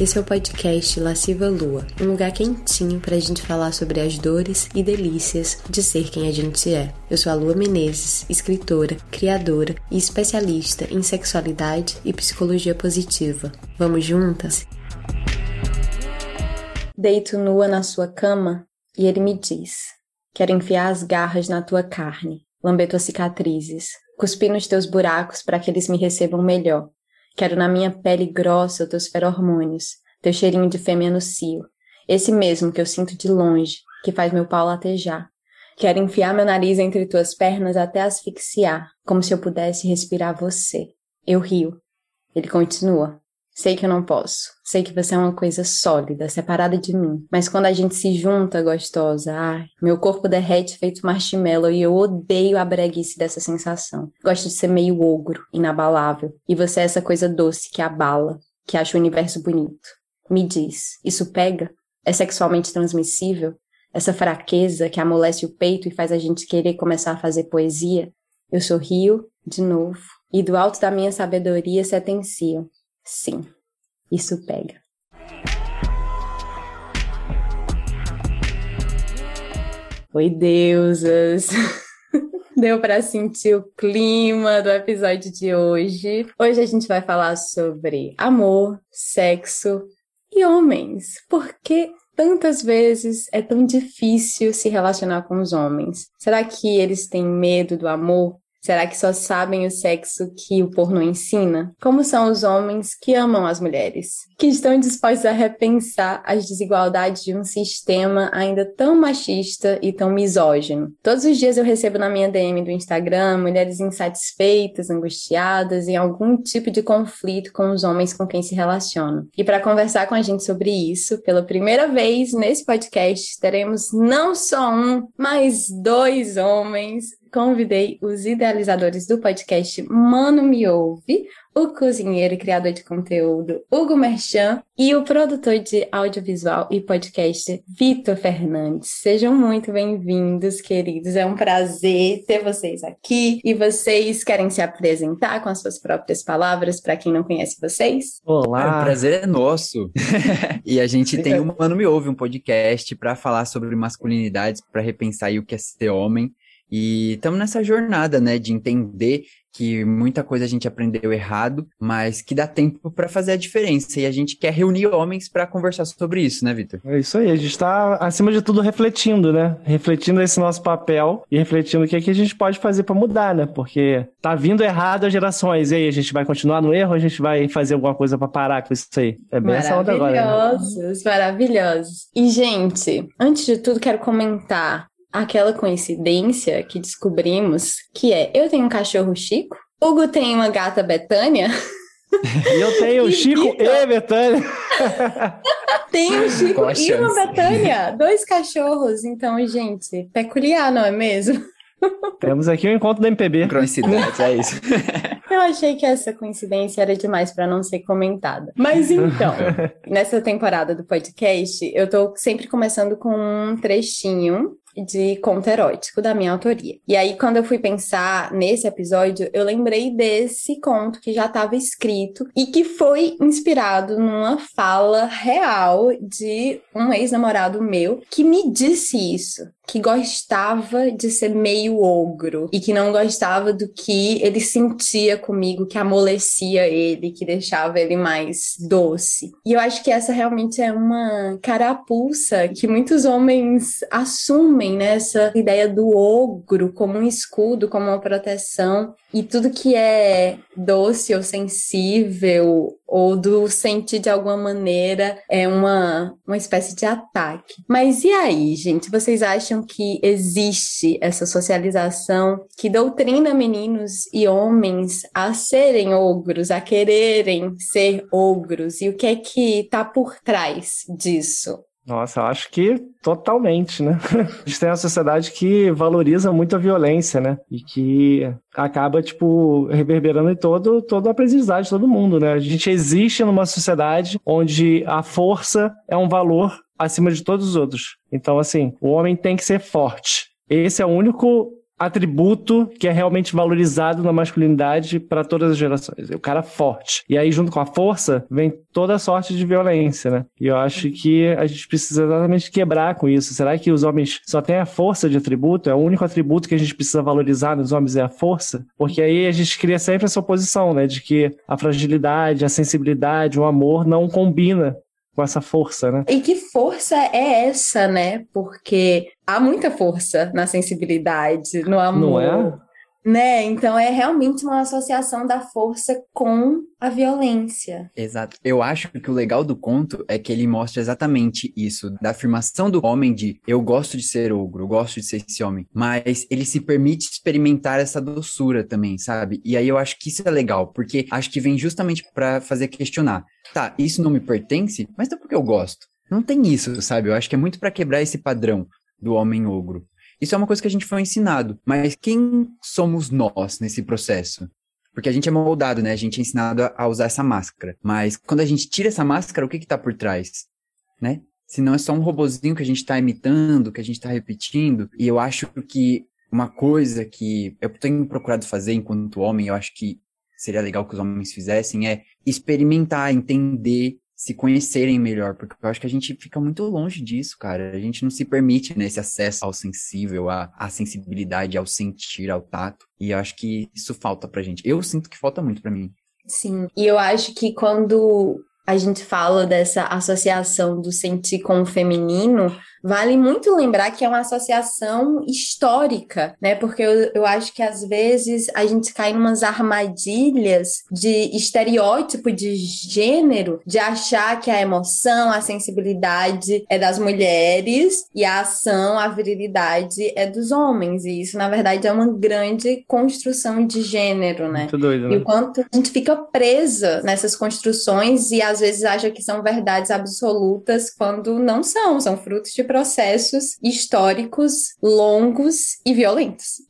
Esse é o podcast Lasciva Lua, um lugar quentinho pra gente falar sobre as dores e delícias de ser quem a gente é. Eu sou a Lua Menezes, escritora, criadora e especialista em sexualidade e psicologia positiva. Vamos juntas? Deito nua na sua cama e ele me diz: Quero enfiar as garras na tua carne, lamber tuas cicatrizes, cuspir nos teus buracos para que eles me recebam melhor. Quero na minha pele grossa teus feromônios, teu cheirinho de fêmea no cio, esse mesmo que eu sinto de longe, que faz meu pau latejar. Quero enfiar meu nariz entre tuas pernas até asfixiar, como se eu pudesse respirar você. Eu rio. Ele continua. Sei que eu não posso. Sei que você é uma coisa sólida, separada de mim. Mas quando a gente se junta, gostosa, ai, meu corpo derrete feito marshmallow e eu odeio a breguice dessa sensação. Gosto de ser meio ogro, inabalável. E você é essa coisa doce que abala, que acha o universo bonito. Me diz, isso pega? É sexualmente transmissível? Essa fraqueza que amolece o peito e faz a gente querer começar a fazer poesia? Eu sorrio, de novo, e do alto da minha sabedoria sentencio. Sim, isso pega. Oi, deusas! Deu para sentir o clima do episódio de hoje. Hoje a gente vai falar sobre amor, sexo e homens. Por que tantas vezes é tão difícil se relacionar com os homens? Será que eles têm medo do amor? Será que só sabem o sexo que o porno ensina? Como são os homens que amam as mulheres? Que estão dispostos a repensar as desigualdades de um sistema ainda tão machista e tão misógino? Todos os dias eu recebo na minha DM do Instagram mulheres insatisfeitas, angustiadas, em algum tipo de conflito com os homens com quem se relacionam. E para conversar com a gente sobre isso, pela primeira vez nesse podcast, teremos não só um, mas dois homens convidei os idealizadores do podcast Mano Me Ouve, o cozinheiro e criador de conteúdo Hugo Merchan e o produtor de audiovisual e podcast Vitor Fernandes. Sejam muito bem-vindos, queridos. É um prazer ter vocês aqui. E vocês querem se apresentar com as suas próprias palavras para quem não conhece vocês? Olá! o prazer é nosso. e a gente tem o Mano Me Ouve, um podcast para falar sobre masculinidades, para repensar o que é ser homem. E estamos nessa jornada, né, de entender que muita coisa a gente aprendeu errado, mas que dá tempo para fazer a diferença. E a gente quer reunir homens para conversar sobre isso, né, Vitor? É isso aí. A gente está, acima de tudo, refletindo, né? Refletindo esse nosso papel e refletindo o que, é que a gente pode fazer para mudar, né? Porque tá vindo errado as gerações. E aí, a gente vai continuar no erro ou a gente vai fazer alguma coisa para parar com isso aí? É bem essa onda agora. Né? Maravilhosos, maravilhosos. E, gente, antes de tudo, quero comentar aquela coincidência que descobrimos que é eu tenho um cachorro Chico, Hugo tem uma gata Betânia. E eu tenho o Chico e Betânia. tem o Chico Qual e uma Betânia, dois cachorros. Então, gente, peculiar, não é mesmo? Temos aqui o um encontro do MPB. Coincidência, é isso. Eu achei que essa coincidência era demais para não ser comentada. Mas então, nessa temporada do podcast, eu tô sempre começando com um trechinho de conto erótico da minha autoria. E aí, quando eu fui pensar nesse episódio, eu lembrei desse conto que já estava escrito e que foi inspirado numa fala real de um ex-namorado meu que me disse isso que gostava de ser meio ogro e que não gostava do que ele sentia comigo, que amolecia ele, que deixava ele mais doce. E eu acho que essa realmente é uma carapuça que muitos homens assumem, né? Essa ideia do ogro como um escudo, como uma proteção. E tudo que é doce ou sensível ou do sentir de alguma maneira é uma, uma espécie de ataque. Mas e aí, gente? Vocês acham que existe essa socialização que doutrina meninos e homens a serem ogros, a quererem ser ogros? E o que é que tá por trás disso? Nossa, eu acho que totalmente, né? A gente tem uma sociedade que valoriza muito a violência, né? E que acaba, tipo, reverberando em todo, toda a aprendizagem de todo mundo, né? A gente existe numa sociedade onde a força é um valor acima de todos os outros. Então, assim, o homem tem que ser forte. Esse é o único atributo que é realmente valorizado na masculinidade para todas as gerações. É o cara forte. E aí, junto com a força, vem toda sorte de violência, né? E eu acho que a gente precisa exatamente quebrar com isso. Será que os homens só têm a força de atributo? É o único atributo que a gente precisa valorizar nos homens é a força? Porque aí a gente cria sempre essa oposição, né? De que a fragilidade, a sensibilidade, o amor não combina com essa força, né? E que força é essa, né? Porque há muita força na sensibilidade, no amor. Não é? Né? Então é realmente uma associação da força com a violência. Exato. Eu acho que o legal do conto é que ele mostra exatamente isso, da afirmação do homem de eu gosto de ser ogro, eu gosto de ser esse homem, mas ele se permite experimentar essa doçura também, sabe? E aí eu acho que isso é legal, porque acho que vem justamente para fazer questionar. Tá, isso não me pertence, mas é porque eu gosto. Não tem isso, sabe? Eu acho que é muito para quebrar esse padrão do homem ogro. Isso é uma coisa que a gente foi ensinado. Mas quem somos nós nesse processo? Porque a gente é moldado, né? A gente é ensinado a usar essa máscara. Mas quando a gente tira essa máscara, o que que tá por trás? Né? Se não é só um robozinho que a gente está imitando, que a gente está repetindo. E eu acho que uma coisa que eu tenho procurado fazer enquanto homem, eu acho que seria legal que os homens fizessem, é experimentar, entender se conhecerem melhor, porque eu acho que a gente fica muito longe disso, cara. A gente não se permite né, esse acesso ao sensível, à, à sensibilidade, ao sentir, ao tato. E eu acho que isso falta pra gente. Eu sinto que falta muito pra mim. Sim, e eu acho que quando a gente fala dessa associação do sentir com o feminino, Vale muito lembrar que é uma associação histórica, né? Porque eu, eu acho que às vezes a gente cai em umas armadilhas de estereótipo de gênero, de achar que a emoção, a sensibilidade é das mulheres e a ação, a virilidade é dos homens. E isso, na verdade, é uma grande construção de gênero, né? Muito doido, né? E o quanto a gente fica presa nessas construções e às vezes acha que são verdades absolutas quando não são, são frutos de processos históricos longos e violentos.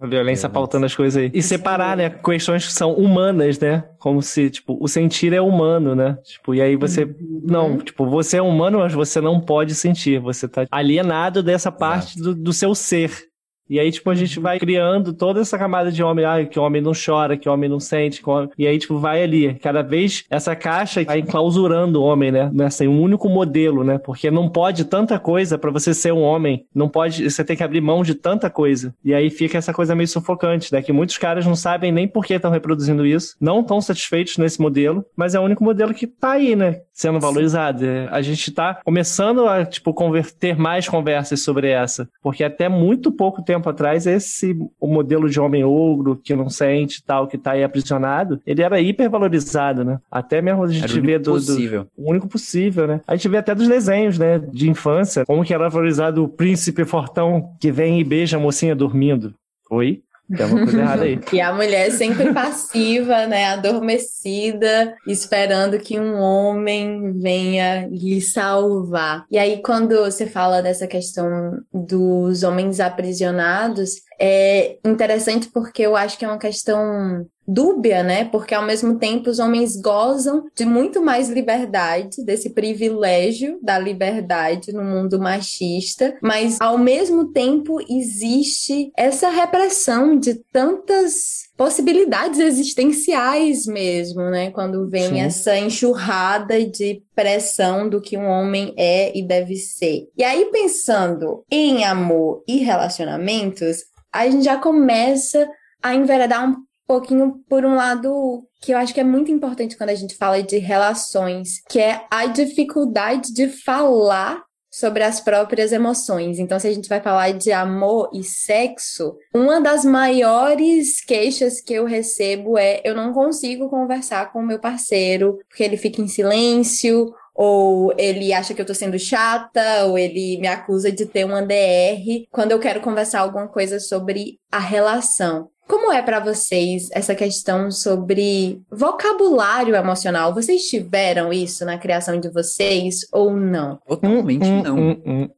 A violência é, pautando as coisas aí. E separar, né? Questões que são humanas, né? Como se, tipo, o sentir é humano, né? Tipo, e aí você. Uhum. Não, tipo, você é humano, mas você não pode sentir. Você tá alienado dessa parte do, do seu ser. E aí, tipo, a gente uhum. vai criando toda essa camada de homem, ah, que o homem não chora, que o homem não sente, homem... e aí, tipo, vai ali. Cada vez essa caixa vai enclausurando o homem, né? Nessa um único modelo, né? Porque não pode tanta coisa para você ser um homem. Não pode, você tem que abrir mão de tanta coisa. E aí fica essa coisa meio sufocante, né? Que muitos caras não sabem nem por que estão reproduzindo isso, não estão satisfeitos nesse modelo, mas é o único modelo que tá aí, né? Sendo valorizado. É, a gente tá começando a, tipo, converter mais conversas sobre essa. Porque até muito pouco tempo tempo atrás, esse o modelo de homem ogro, que não sente tal, que tá aí aprisionado, ele era hipervalorizado, né? Até mesmo a gente era vê do, possível. do. O único possível, né? A gente vê até dos desenhos, né? De infância, como que era valorizado o príncipe fortão que vem e beija a mocinha dormindo. Oi? Tem coisa errada aí. E a mulher sempre passiva, né? Adormecida, esperando que um homem venha lhe salvar. E aí, quando você fala dessa questão dos homens aprisionados, é interessante porque eu acho que é uma questão dúbia, né? Porque ao mesmo tempo os homens gozam de muito mais liberdade, desse privilégio da liberdade no mundo machista, mas ao mesmo tempo existe essa repressão de tantas possibilidades existenciais mesmo, né? Quando vem Sim. essa enxurrada de pressão do que um homem é e deve ser. E aí pensando em amor e relacionamentos, a gente já começa a enveredar um pouquinho por um lado que eu acho que é muito importante quando a gente fala de relações, que é a dificuldade de falar sobre as próprias emoções. Então, se a gente vai falar de amor e sexo, uma das maiores queixas que eu recebo é eu não consigo conversar com o meu parceiro porque ele fica em silêncio ou ele acha que eu tô sendo chata, ou ele me acusa de ter um ADR, quando eu quero conversar alguma coisa sobre a relação. Como é para vocês essa questão sobre vocabulário emocional? Vocês tiveram isso na criação de vocês ou não? Totalmente hum, hum, não. Hum,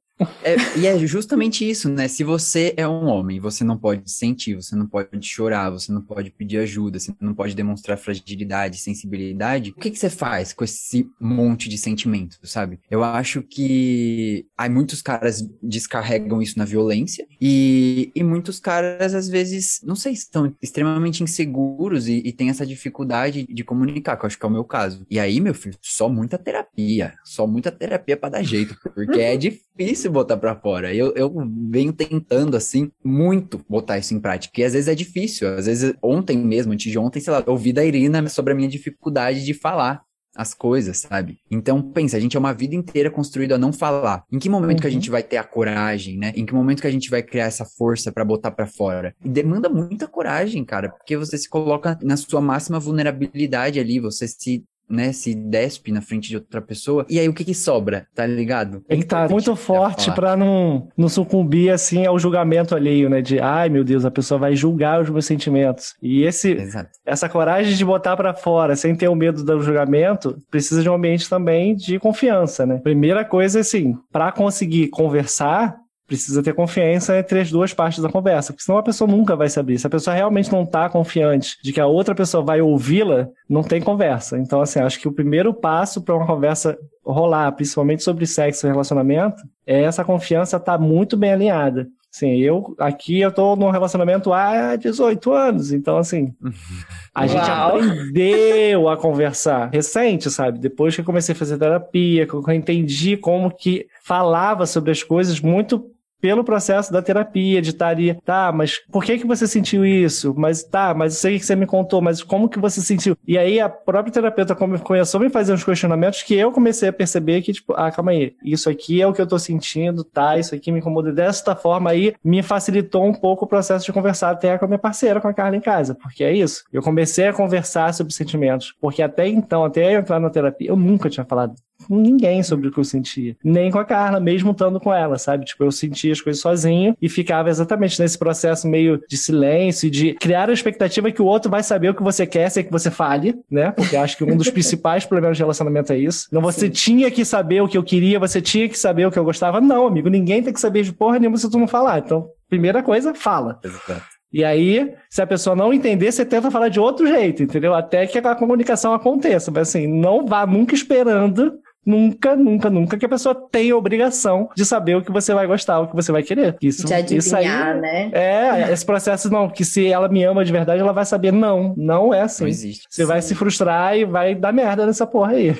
É, e é justamente isso, né? Se você é um homem, você não pode sentir, você não pode chorar, você não pode pedir ajuda, você não pode demonstrar fragilidade, sensibilidade, o que, que você faz com esse monte de sentimento, sabe? Eu acho que aí muitos caras descarregam isso na violência e, e muitos caras, às vezes, não sei, estão extremamente inseguros e, e têm essa dificuldade de comunicar, que eu acho que é o meu caso. E aí, meu filho, só muita terapia, só muita terapia para dar jeito, porque é difícil botar para fora. Eu, eu venho tentando, assim, muito botar isso em prática. E às vezes é difícil. Às vezes, ontem mesmo, antes de ontem, sei lá, ouvi da Irina sobre a minha dificuldade de falar as coisas, sabe? Então, pensa, a gente é uma vida inteira construída a não falar. Em que momento uhum. que a uhum. gente vai ter a coragem, né? Em que momento que a gente vai criar essa força para botar para fora? E demanda muita coragem, cara, porque você se coloca na sua máxima vulnerabilidade ali, você se né, se despe na frente de outra pessoa. E aí o que que sobra, tá ligado? Tem que tá muito forte para não, não sucumbir assim ao julgamento alheio, né, de ai meu Deus, a pessoa vai julgar os meus sentimentos. E esse Exato. essa coragem de botar para fora sem ter o medo do julgamento, precisa de um ambiente também de confiança, né? Primeira coisa assim, para conseguir conversar, precisa ter confiança entre as duas partes da conversa, porque senão a pessoa nunca vai saber. Se a pessoa realmente não está confiante de que a outra pessoa vai ouvi-la, não tem conversa. Então, assim, acho que o primeiro passo para uma conversa rolar, principalmente sobre sexo e relacionamento, é essa confiança estar tá muito bem alinhada. Sim, eu aqui eu tô num relacionamento há 18 anos, então assim, a gente aprendeu a conversar recente, sabe? Depois que eu comecei a fazer terapia, que eu entendi como que falava sobre as coisas muito pelo processo da terapia, de estar ali, tá, mas por que que você sentiu isso? Mas tá, mas sei que você me contou, mas como que você sentiu? E aí a própria terapeuta começou a me fazer uns questionamentos que eu comecei a perceber que, tipo, ah, calma aí, isso aqui é o que eu tô sentindo, tá, isso aqui me incomoda desta forma aí, me facilitou um pouco o processo de conversar até com a minha parceira, com a Carla em casa, porque é isso. Eu comecei a conversar sobre sentimentos, porque até então, até eu entrar na terapia, eu nunca tinha falado com ninguém sobre o que eu sentia. Nem com a Carla, mesmo estando com ela, sabe? Tipo, eu sentia as coisas sozinho e ficava exatamente nesse processo meio de silêncio, de criar a expectativa que o outro vai saber o que você quer sem que você fale, né? Porque acho que um dos principais problemas de relacionamento é isso. Não, você Sim. tinha que saber o que eu queria, você tinha que saber o que eu gostava. Não, amigo, ninguém tem que saber de porra nenhuma se tu não falar. Então, primeira coisa, fala. Exato. E aí, se a pessoa não entender, você tenta falar de outro jeito, entendeu? Até que a comunicação aconteça. Mas assim, não vá nunca esperando Nunca, nunca, nunca que a pessoa tenha obrigação de saber o que você vai gostar, o que você vai querer. Isso, de adivinhar, isso aí, né? É, esse processo não, que se ela me ama de verdade, ela vai saber, não, não é assim. Não existe. Você Sim. vai se frustrar e vai dar merda nessa porra aí.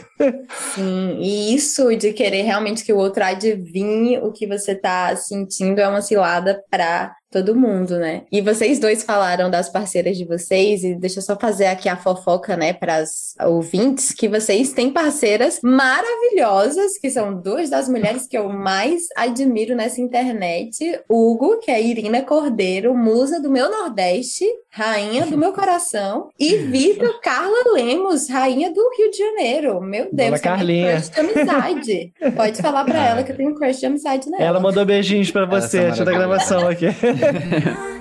Sim, e isso de querer realmente que o outro adivinhe o que você tá sentindo é uma cilada pra todo mundo, né? E vocês dois falaram das parceiras de vocês, e deixa eu só fazer aqui a fofoca, né, para as ouvintes, que vocês têm parceiras maravilhosas, que são duas das mulheres que eu mais admiro nessa internet. Hugo, que é a Irina Cordeiro, musa do meu Nordeste, rainha do meu coração, e Vitor Carla Lemos, rainha do Rio de Janeiro. Meu Deus, Dona Carlinha. crush de amizade. Pode falar para ela que eu tenho crush de amizade nela. Ela mandou beijinhos para você antes da gravação aqui.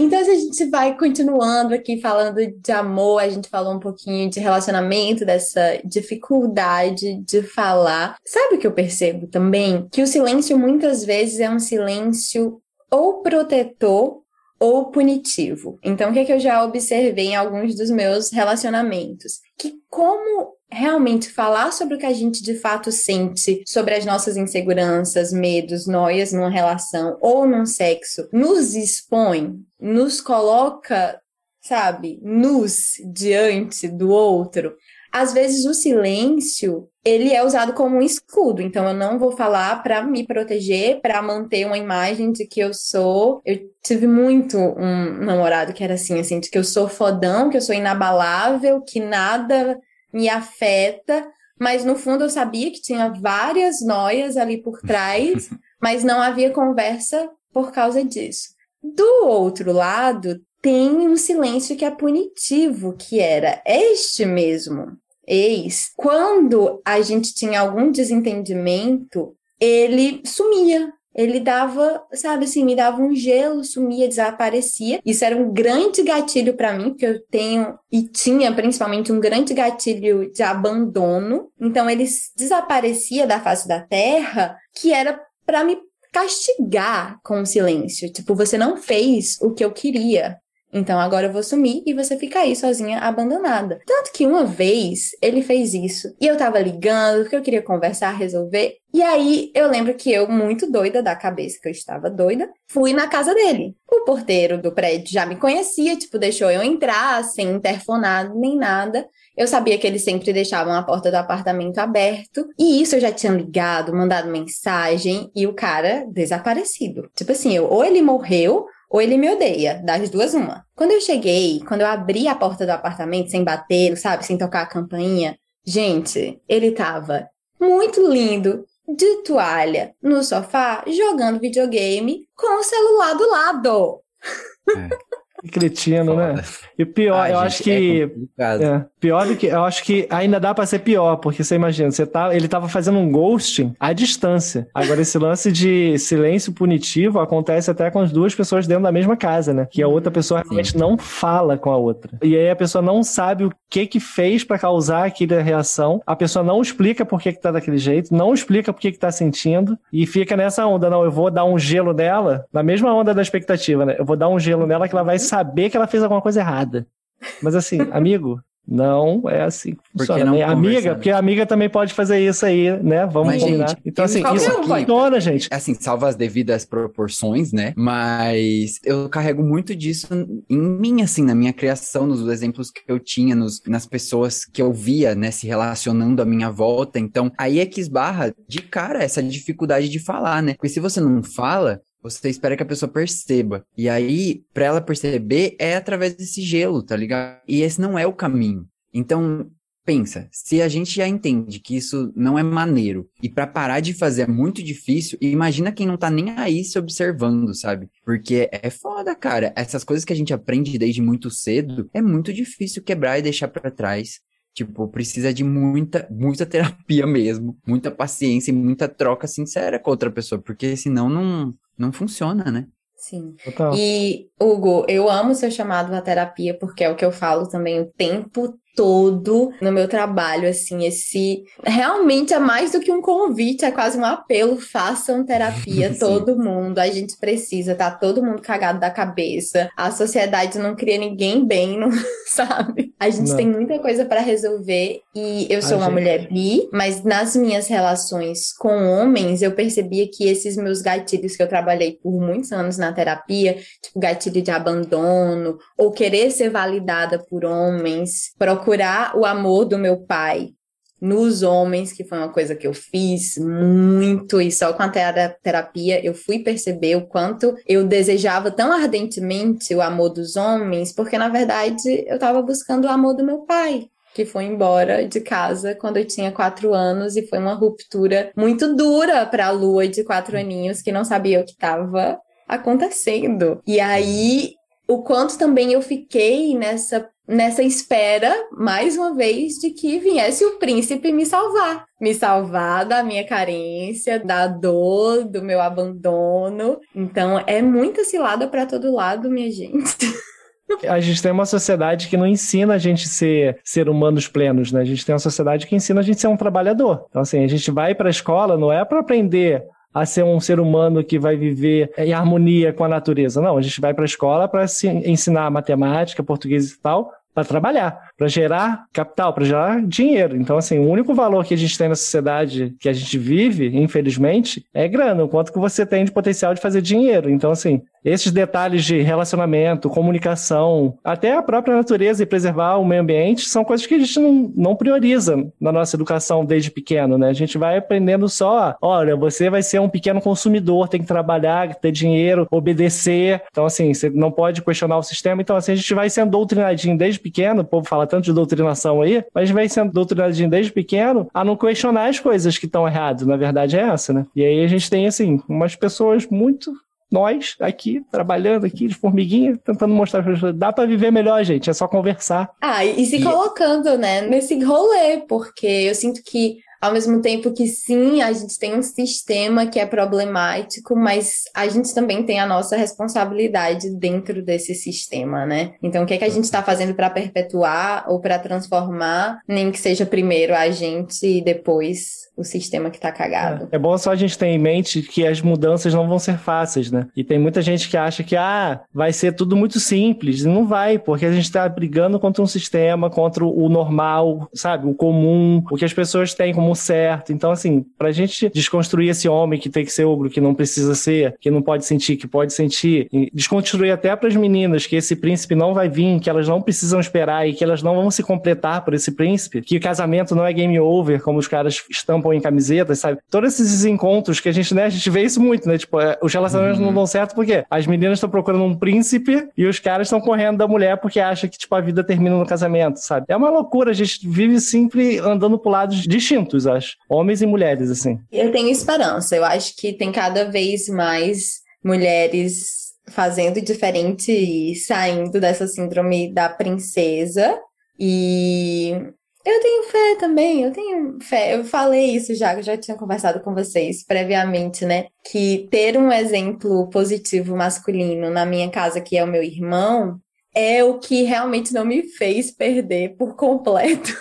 Então, a gente vai continuando aqui falando de amor, a gente falou um pouquinho de relacionamento, dessa dificuldade de falar. Sabe o que eu percebo também? Que o silêncio muitas vezes é um silêncio ou protetor ou punitivo. Então, o que, é que eu já observei em alguns dos meus relacionamentos? Que como realmente falar sobre o que a gente de fato sente, sobre as nossas inseguranças, medos, noias numa relação ou num sexo, nos expõe, nos coloca, sabe, nus diante do outro às vezes o silêncio ele é usado como um escudo, então eu não vou falar para me proteger, para manter uma imagem de que eu sou. Eu tive muito um namorado que era assim, assim, de que eu sou fodão, que eu sou inabalável, que nada me afeta, mas no fundo eu sabia que tinha várias noias ali por trás, mas não havia conversa por causa disso. Do outro lado, tem um silêncio que é punitivo, que era este mesmo ex. Quando a gente tinha algum desentendimento, ele sumia. ele dava, sabe assim, me dava um gelo, sumia, desaparecia. Isso era um grande gatilho para mim, porque eu tenho e tinha principalmente um grande gatilho de abandono. Então ele desaparecia da face da terra, que era para me castigar com o silêncio. Tipo, você não fez o que eu queria. Então agora eu vou sumir e você fica aí sozinha, abandonada. Tanto que uma vez ele fez isso e eu tava ligando porque eu queria conversar, resolver. E aí eu lembro que eu, muito doida da cabeça, que eu estava doida, fui na casa dele. O porteiro do prédio já me conhecia, tipo, deixou eu entrar sem interfonar nem nada. Eu sabia que eles sempre deixavam a porta do apartamento aberto. E isso eu já tinha ligado, mandado mensagem e o cara desaparecido. Tipo assim, eu, ou ele morreu ou ele me odeia, das duas uma. Quando eu cheguei, quando eu abri a porta do apartamento sem bater, sabe, sem tocar a campainha, gente, ele tava muito lindo, de toalha, no sofá, jogando videogame com o celular do lado. É. Que cretino, né? E pior, eu gente, acho que. É é, pior do que. Eu acho que ainda dá para ser pior, porque você imagina, você tá, ele tava fazendo um ghosting à distância. Agora, esse lance de silêncio punitivo acontece até com as duas pessoas dentro da mesma casa, né? Que a outra pessoa realmente Sim. não fala com a outra. E aí a pessoa não sabe o que que fez para causar aquela reação. A pessoa não explica por que, que tá daquele jeito, não explica por que, que tá sentindo, e fica nessa onda. Não, eu vou dar um gelo nela, na mesma onda da expectativa, né? Eu vou dar um gelo nela que ela vai saber que ela fez alguma coisa errada. Mas assim, amigo, não é assim que funciona. Porque não amiga, porque a amiga também pode fazer isso aí, né? Vamos Mas, combinar. Gente, então, assim, isso aqui funciona, gente. Assim, salva as devidas proporções, né? Mas eu carrego muito disso em mim, assim, na minha criação, nos exemplos que eu tinha, nos, nas pessoas que eu via, né, se relacionando à minha volta. Então, aí é que esbarra de cara essa dificuldade de falar, né? Porque se você não fala, você espera que a pessoa perceba. E aí, para ela perceber, é através desse gelo, tá ligado? E esse não é o caminho. Então, pensa, se a gente já entende que isso não é maneiro e para parar de fazer é muito difícil, imagina quem não tá nem aí se observando, sabe? Porque é foda, cara. Essas coisas que a gente aprende desde muito cedo, é muito difícil quebrar e deixar para trás. Tipo, precisa de muita, muita terapia mesmo, muita paciência e muita troca sincera com outra pessoa, porque senão não, não funciona, né? Sim. Total. E, Hugo, eu amo ser chamado à terapia, porque é o que eu falo também o tempo todo no meu trabalho, assim, esse realmente é mais do que um convite, é quase um apelo, façam terapia, todo mundo, a gente precisa, tá todo mundo cagado da cabeça, a sociedade não cria ninguém bem, não sabe? A gente não. tem muita coisa para resolver e eu sou a uma gente... mulher bi, mas nas minhas relações com homens, eu percebia que esses meus gatilhos que eu trabalhei por muitos anos na terapia, tipo gatilho de abandono, ou querer ser validada por homens, procurar procurar o amor do meu pai nos homens, que foi uma coisa que eu fiz muito, e só com a terapia eu fui perceber o quanto eu desejava tão ardentemente o amor dos homens, porque na verdade eu estava buscando o amor do meu pai. Que foi embora de casa quando eu tinha quatro anos e foi uma ruptura muito dura para a lua de quatro aninhos que não sabia o que estava acontecendo. E aí o quanto também eu fiquei nessa nessa espera, mais uma vez, de que viesse o príncipe me salvar. Me salvar da minha carência, da dor, do meu abandono. Então, é muita cilada para todo lado, minha gente. A gente tem uma sociedade que não ensina a gente ser ser humanos plenos, né? A gente tem uma sociedade que ensina a gente ser um trabalhador. Então, assim, a gente vai para a escola não é para aprender a ser um ser humano que vai viver em harmonia com a natureza. Não, a gente vai para a escola para ensinar matemática, português e tal, para trabalhar para gerar capital, para gerar dinheiro. Então, assim, o único valor que a gente tem na sociedade que a gente vive, infelizmente, é grana, o quanto que você tem de potencial de fazer dinheiro. Então, assim, esses detalhes de relacionamento, comunicação, até a própria natureza e preservar o meio ambiente são coisas que a gente não, não prioriza na nossa educação desde pequeno, né? A gente vai aprendendo só, olha, você vai ser um pequeno consumidor, tem que trabalhar, ter dinheiro, obedecer. Então, assim, você não pode questionar o sistema. Então, assim, a gente vai sendo doutrinadinho desde pequeno, o povo fala tanto de doutrinação aí, mas vem sendo doutrinadinho desde pequeno a não questionar as coisas que estão erradas. Na verdade é essa, né? E aí a gente tem, assim, umas pessoas muito nós aqui, trabalhando aqui de formiguinha, tentando mostrar para pessoas, dá para viver melhor, gente, é só conversar. Ah, e se colocando, né, nesse rolê, porque eu sinto que Ao mesmo tempo que sim, a gente tem um sistema que é problemático, mas a gente também tem a nossa responsabilidade dentro desse sistema, né? Então, o que é que a gente está fazendo para perpetuar ou para transformar, nem que seja primeiro a gente e depois o sistema que tá cagado. É, é, bom só a gente ter em mente que as mudanças não vão ser fáceis, né? E tem muita gente que acha que, ah, vai ser tudo muito simples. Não vai, porque a gente tá brigando contra um sistema, contra o normal, sabe? O comum, o que as pessoas têm como certo. Então, assim, pra gente desconstruir esse homem que tem que ser ogro, que não precisa ser, que não pode sentir, que pode sentir, desconstruir até para as meninas que esse príncipe não vai vir, que elas não precisam esperar e que elas não vão se completar por esse príncipe, que o casamento não é game over, como os caras estampam põe camisetas, sabe? Todos esses encontros que a gente, né, a gente vê isso muito, né? Tipo, é, os relacionamentos uhum. não dão certo porque as meninas estão procurando um príncipe e os caras estão correndo da mulher porque acham que, tipo, a vida termina no casamento, sabe? É uma loucura, a gente vive sempre andando por lados distintos, acho. Homens e mulheres, assim. Eu tenho esperança, eu acho que tem cada vez mais mulheres fazendo diferente e saindo dessa síndrome da princesa. E eu tenho fé também, eu tenho fé. Eu falei isso já, eu já tinha conversado com vocês previamente, né? Que ter um exemplo positivo masculino na minha casa, que é o meu irmão, é o que realmente não me fez perder por completo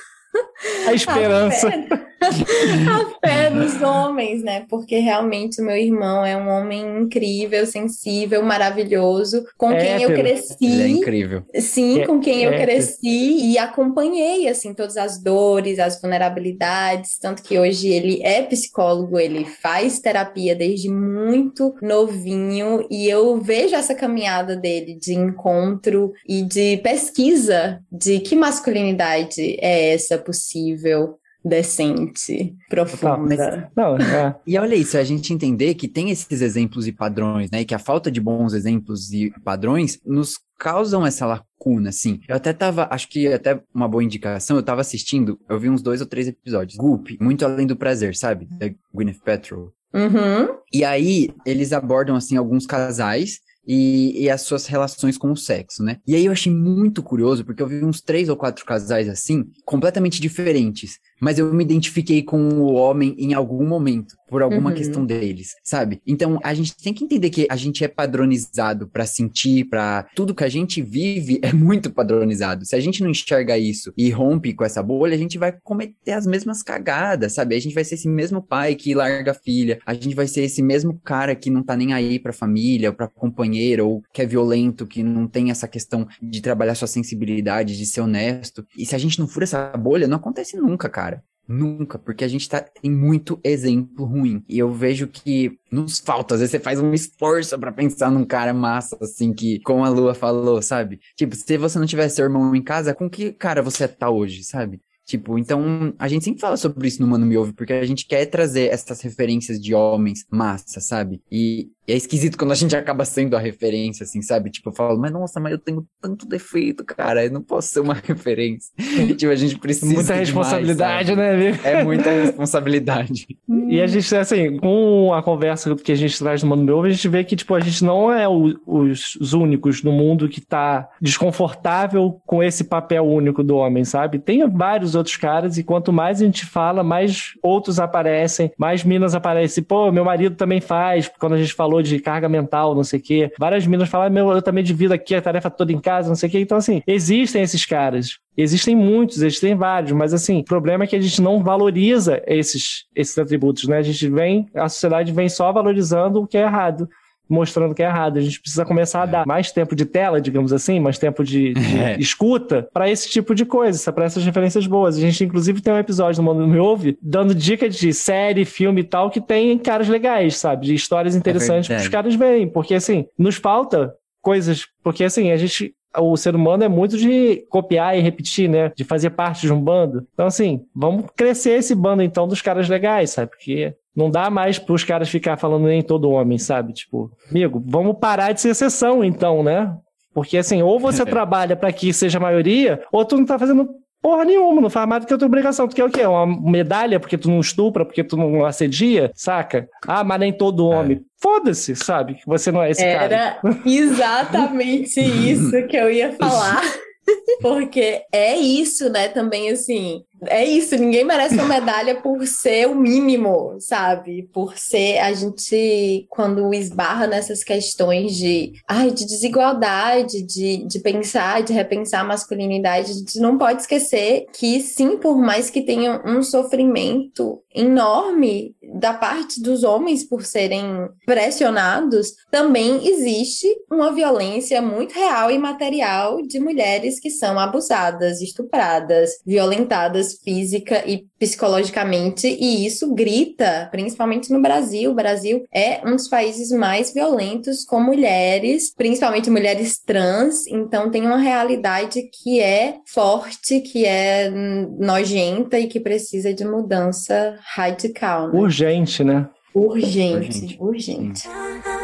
a esperança. A fé, a fé dos homens, né? Porque realmente o meu irmão é um homem incrível, sensível, maravilhoso, com é, quem eu cresci. Ele é incrível. Sim, é, com quem eu é, cresci e acompanhei, assim, todas as dores, as vulnerabilidades. Tanto que hoje ele é psicólogo, ele faz terapia desde muito novinho e eu vejo essa caminhada dele de encontro e de pesquisa de que masculinidade é essa possível decente, profunda. Não, é. E olha isso, a gente entender que tem esses exemplos e padrões, né? E que a falta de bons exemplos e padrões nos causam essa lacuna, assim. Eu até tava, acho que até uma boa indicação, eu tava assistindo, eu vi uns dois ou três episódios. Goop, Muito Além do Prazer, sabe? Da Gwyneth Paltrow. Uhum. E aí, eles abordam, assim, alguns casais e, e, as suas relações com o sexo, né? E aí eu achei muito curioso, porque eu vi uns três ou quatro casais assim, completamente diferentes mas eu me identifiquei com o homem em algum momento, por alguma uhum. questão deles, sabe? Então a gente tem que entender que a gente é padronizado para sentir, para tudo que a gente vive é muito padronizado. Se a gente não enxerga isso e rompe com essa bolha, a gente vai cometer as mesmas cagadas, sabe? A gente vai ser esse mesmo pai que larga a filha, a gente vai ser esse mesmo cara que não tá nem aí pra família, ou pra companheiro, ou que é violento, que não tem essa questão de trabalhar sua sensibilidade, de ser honesto. E se a gente não fura essa bolha, não acontece nunca, cara. Nunca, porque a gente tá em muito exemplo ruim. E eu vejo que nos falta. Às vezes você faz um esforço para pensar num cara massa, assim, que, como a Lua falou, sabe? Tipo, se você não tivesse seu irmão em casa, com que cara você tá hoje, sabe? Tipo, então a gente sempre fala sobre isso no Mano Me Ouve, porque a gente quer trazer essas referências de homens massa, sabe? E e é esquisito quando a gente acaba sendo a referência, assim, sabe? Tipo, eu falo, mas nossa, mas eu tenho tanto defeito, cara, eu não posso ser uma referência. E, tipo, a gente precisa. Muita responsabilidade, né, amigo? É muita responsabilidade. e a gente, assim, com a conversa que a gente traz no Mundo Meu, a gente vê que, tipo, a gente não é o, os únicos no mundo que tá desconfortável com esse papel único do homem, sabe? Tem vários outros caras, e quanto mais a gente fala, mais outros aparecem, mais minas aparecem. Pô, meu marido também faz, quando a gente falou falou de carga mental, não sei o quê. Várias meninas falam, meu, eu também divido aqui a tarefa toda em casa, não sei o quê. Então, assim, existem esses caras. Existem muitos, existem vários, mas assim, o problema é que a gente não valoriza esses, esses atributos, né? A gente vem, a sociedade vem só valorizando o que é errado mostrando que é errado. A gente precisa começar a dar mais tempo de tela, digamos assim, mais tempo de, de é. escuta para esse tipo de coisa, para essas referências boas. A gente, inclusive, tem um episódio no Mundo Me Ouve dando dica de série, filme e tal, que tem caras legais, sabe? De histórias é interessantes é que os caras veem. Porque, assim, nos falta coisas. Porque, assim, a gente o ser humano é muito de copiar e repetir, né? De fazer parte de um bando. Então, assim, vamos crescer esse bando, então, dos caras legais, sabe? Porque não dá mais pros caras ficar falando nem todo homem, sabe? Tipo, amigo, vamos parar de ser exceção, então, né? Porque, assim, ou você trabalha para que seja a maioria, ou tu não tá fazendo porra nenhuma, não faz mais do que a tua obrigação. Tu quer o quê? Uma medalha porque tu não estupra, porque tu não assedia, saca? Ah, mas nem todo é. homem. É. Foda-se, sabe? Que você não é esse Era cara. Era exatamente isso que eu ia falar. Porque é isso, né? Também assim, é isso, ninguém merece uma medalha por ser o mínimo, sabe? Por ser a gente, quando esbarra nessas questões de, ai, de desigualdade, de, de pensar, de repensar a masculinidade, a gente não pode esquecer que, sim, por mais que tenha um sofrimento enorme da parte dos homens por serem pressionados, também existe uma violência muito real e material de mulheres que são abusadas, estupradas, violentadas física e psicologicamente, e isso grita, principalmente no Brasil. O Brasil é um dos países mais violentos com mulheres, principalmente mulheres trans, então tem uma realidade que é forte, que é nojenta e que precisa de mudança radical. Né? Urgente, né? Urgente, urgente. urgente.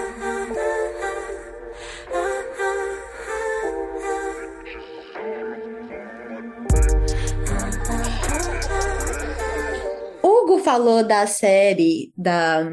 Falou da série da,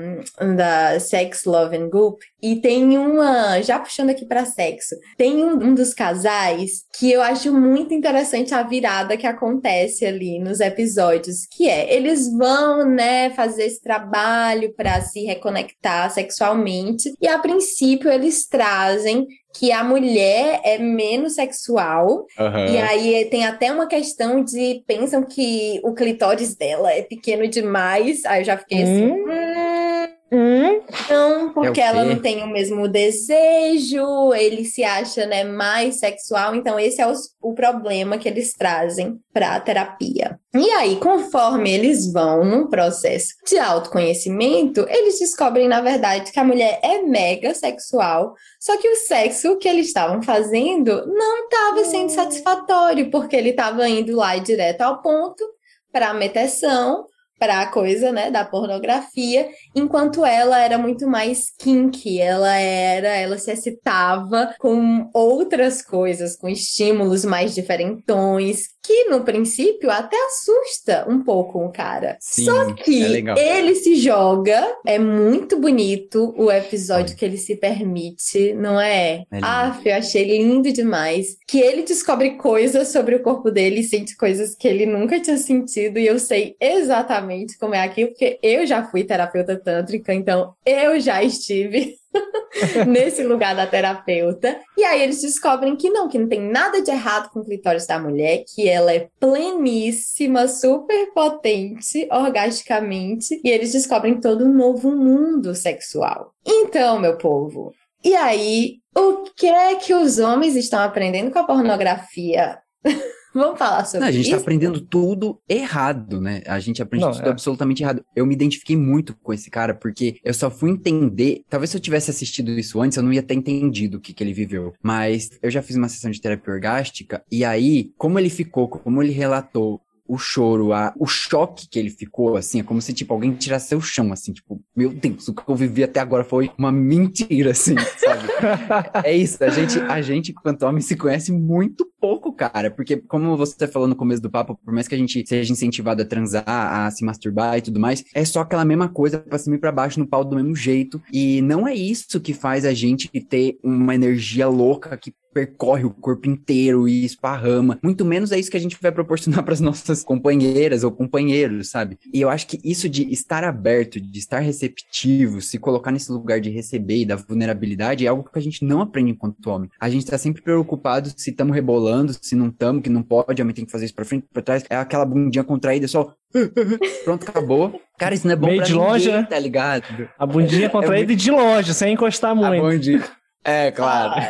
da Sex, Love and Goop e tem uma, já puxando aqui para sexo, tem um, um, dos casais que eu acho muito interessante a virada que acontece ali nos episódios, que é, eles vão, né, fazer esse trabalho para se reconectar sexualmente e a princípio eles trazem que a mulher é menos sexual. Uhum. E aí tem até uma questão de pensam que o clitóris dela é pequeno demais. Aí eu já fiquei assim. Hum. Hum? Hum, não, porque é ela não tem o mesmo desejo, ele se acha né, mais sexual, então esse é o, o problema que eles trazem para a terapia. E aí, conforme eles vão num processo de autoconhecimento, eles descobrem, na verdade, que a mulher é mega sexual, só que o sexo que eles estavam fazendo não estava sendo satisfatório, porque ele estava indo lá e direto ao ponto para a meteção, para a coisa, né, da pornografia, enquanto ela era muito mais kinky, ela era, ela se excitava com outras coisas, com estímulos mais diferentões, que no princípio até assusta um pouco o cara. Sim, Só que é ele se joga, é muito bonito o episódio que ele se permite, não é? é ah, eu achei lindo demais. Que ele descobre coisas sobre o corpo dele e sente coisas que ele nunca tinha sentido, e eu sei exatamente como é aquilo, porque eu já fui terapeuta tântrica, então eu já estive nesse lugar da terapeuta. E aí eles descobrem que não, que não tem nada de errado com o clitóris da mulher, que ela é pleníssima, super potente, orgasticamente, e eles descobrem todo um novo mundo sexual. Então, meu povo, e aí, o que é que os homens estão aprendendo com a pornografia? Vamos falar sobre isso. A gente está aprendendo tudo errado, né? A gente aprende Não, tudo é. absolutamente errado. Eu me identifiquei muito com esse cara, porque eu só fui entender. Talvez se eu tivesse assistido isso antes, eu não ia ter entendido o que, que ele viveu. Mas eu já fiz uma sessão de terapia orgástica, e aí, como ele ficou, como ele relatou o choro, a, o choque que ele ficou, assim, é como se, tipo, alguém tirasse seu chão, assim, tipo, meu Deus, o que eu vivi até agora foi uma mentira, assim, sabe? é isso, a gente, a gente, quanto homem, se conhece muito pouco, cara, porque, como você falou no começo do papo, por mais que a gente seja incentivado a transar, a se masturbar e tudo mais, é só aquela mesma coisa pra cima e pra baixo no pau do mesmo jeito, e não é isso que faz a gente ter uma energia louca que percorre o corpo inteiro e esparrama. Muito menos é isso que a gente vai proporcionar para as nossas companheiras ou companheiros, sabe? E eu acho que isso de estar aberto, de estar receptivo, se colocar nesse lugar de receber e da vulnerabilidade é algo que a gente não aprende enquanto homem. A gente tá sempre preocupado se estamos rebolando, se não estamos, que não pode, a gente tem que fazer isso para frente, para trás. É aquela bundinha contraída só Pronto, acabou. Cara, isso não é bom Meio pra de ninguém, longe, né? tá ligado? A bundinha é contraída é muito... de longe, sem encostar muito. A bundinha... É, claro.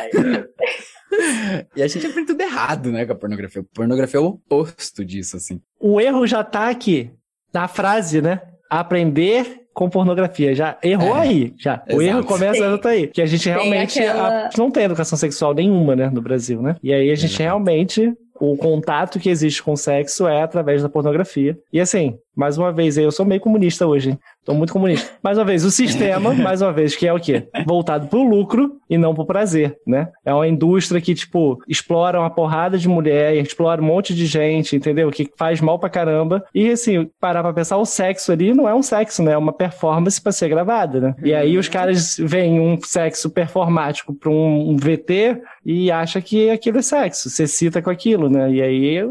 e a gente aprende tudo errado, né, com a pornografia. A pornografia é o oposto disso, assim. O erro já tá aqui, na frase, né? Aprender com pornografia. Já errou é, aí, já. Exato. O erro começa tem, aí. Que a gente realmente aquela... a, não tem educação sexual nenhuma, né, no Brasil, né? E aí a gente realmente o contato que existe com o sexo é através da pornografia. E assim, mais uma vez, eu sou meio comunista hoje, Tô muito comunista. Mais uma vez, o sistema, mais uma vez, que é o quê? Voltado pro lucro e não pro prazer, né? É uma indústria que, tipo, explora uma porrada de mulher, explora um monte de gente, entendeu? Que faz mal pra caramba. E, assim, parar pra pensar, o sexo ali não é um sexo, né? É uma performance pra ser gravada, né? E aí os caras veem um sexo performático pra um VT e acha que aquilo é sexo. Você cita com aquilo, né? E aí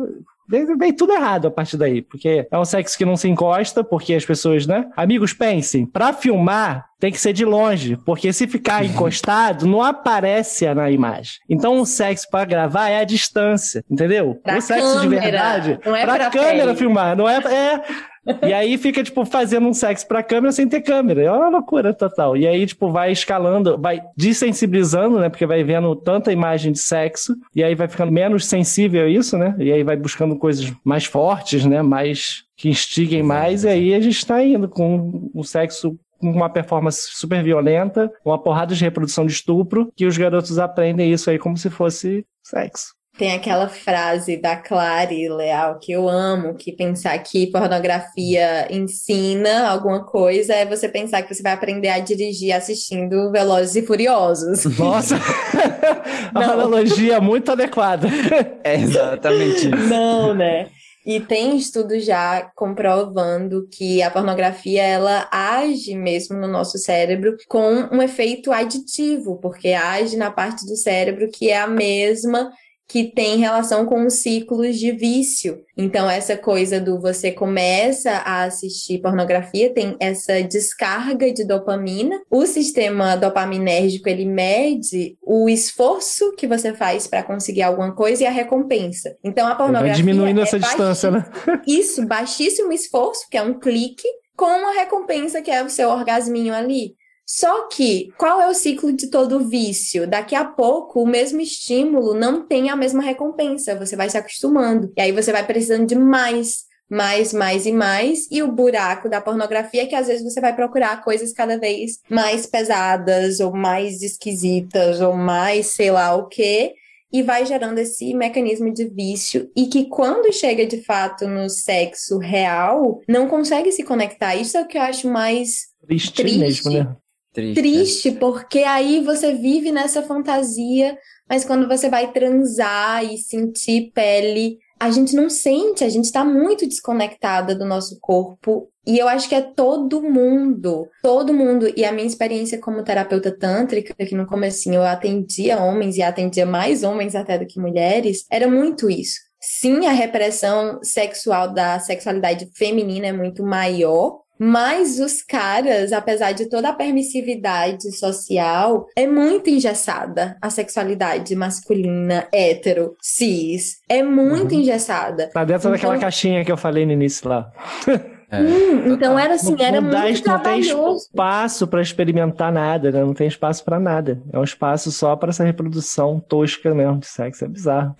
Vem, tudo errado a partir daí, porque é um sexo que não se encosta, porque as pessoas, né? Amigos, pensem, para filmar tem que ser de longe, porque se ficar encostado, não aparece na imagem. Então, o sexo para gravar é a distância, entendeu? Pra o sexo câmera, de verdade, não é pra, pra câmera pele. filmar, não é, é e aí fica, tipo, fazendo um sexo pra câmera sem ter câmera. É uma loucura total. E aí, tipo, vai escalando, vai desensibilizando, né? Porque vai vendo tanta imagem de sexo, e aí vai ficando menos sensível a isso, né? E aí vai buscando coisas mais fortes, né? Mais que instiguem mais, e aí a gente tá indo com o sexo com uma performance super violenta, uma porrada de reprodução de estupro, que os garotos aprendem isso aí como se fosse sexo. Tem aquela frase da Clary Leal que eu amo, que pensar que pornografia ensina alguma coisa é você pensar que você vai aprender a dirigir assistindo Velozes e Furiosos. Nossa! a Não. analogia muito adequada. É exatamente isso. Não, né? E tem estudos já comprovando que a pornografia ela age mesmo no nosso cérebro com um efeito aditivo, porque age na parte do cérebro que é a mesma que tem relação com os ciclos de vício. Então, essa coisa do você começa a assistir pornografia, tem essa descarga de dopamina. O sistema dopaminérgico, ele mede o esforço que você faz para conseguir alguma coisa e a recompensa. Então, a pornografia Vai diminuindo é essa distância, né? isso, baixíssimo esforço, que é um clique, com a recompensa, que é o seu orgasminho ali. Só que, qual é o ciclo de todo vício? Daqui a pouco, o mesmo estímulo não tem a mesma recompensa, você vai se acostumando. E aí você vai precisando de mais, mais, mais e mais. E o buraco da pornografia é que às vezes você vai procurar coisas cada vez mais pesadas, ou mais esquisitas, ou mais sei lá o quê e vai gerando esse mecanismo de vício e que quando chega de fato no sexo real, não consegue se conectar. Isso é o que eu acho mais Triste, Triste. mesmo, né? Triste. triste, porque aí você vive nessa fantasia, mas quando você vai transar e sentir pele, a gente não sente, a gente tá muito desconectada do nosso corpo. E eu acho que é todo mundo, todo mundo. E a minha experiência como terapeuta tântrica, que no comecinho eu atendia homens e atendia mais homens até do que mulheres, era muito isso. Sim, a repressão sexual da sexualidade feminina é muito maior, mas os caras, apesar de toda a permissividade social, é muito engessada a sexualidade masculina, hétero, cis. É muito Uhum. engessada. Tá dentro Então- daquela caixinha que eu falei no início lá. É. Hum, então era assim, Não- era não dá- muito não tem espaço para experimentar nada, né? Não tem espaço para nada. É um espaço só para essa reprodução tosca mesmo de sexo. É bizarro.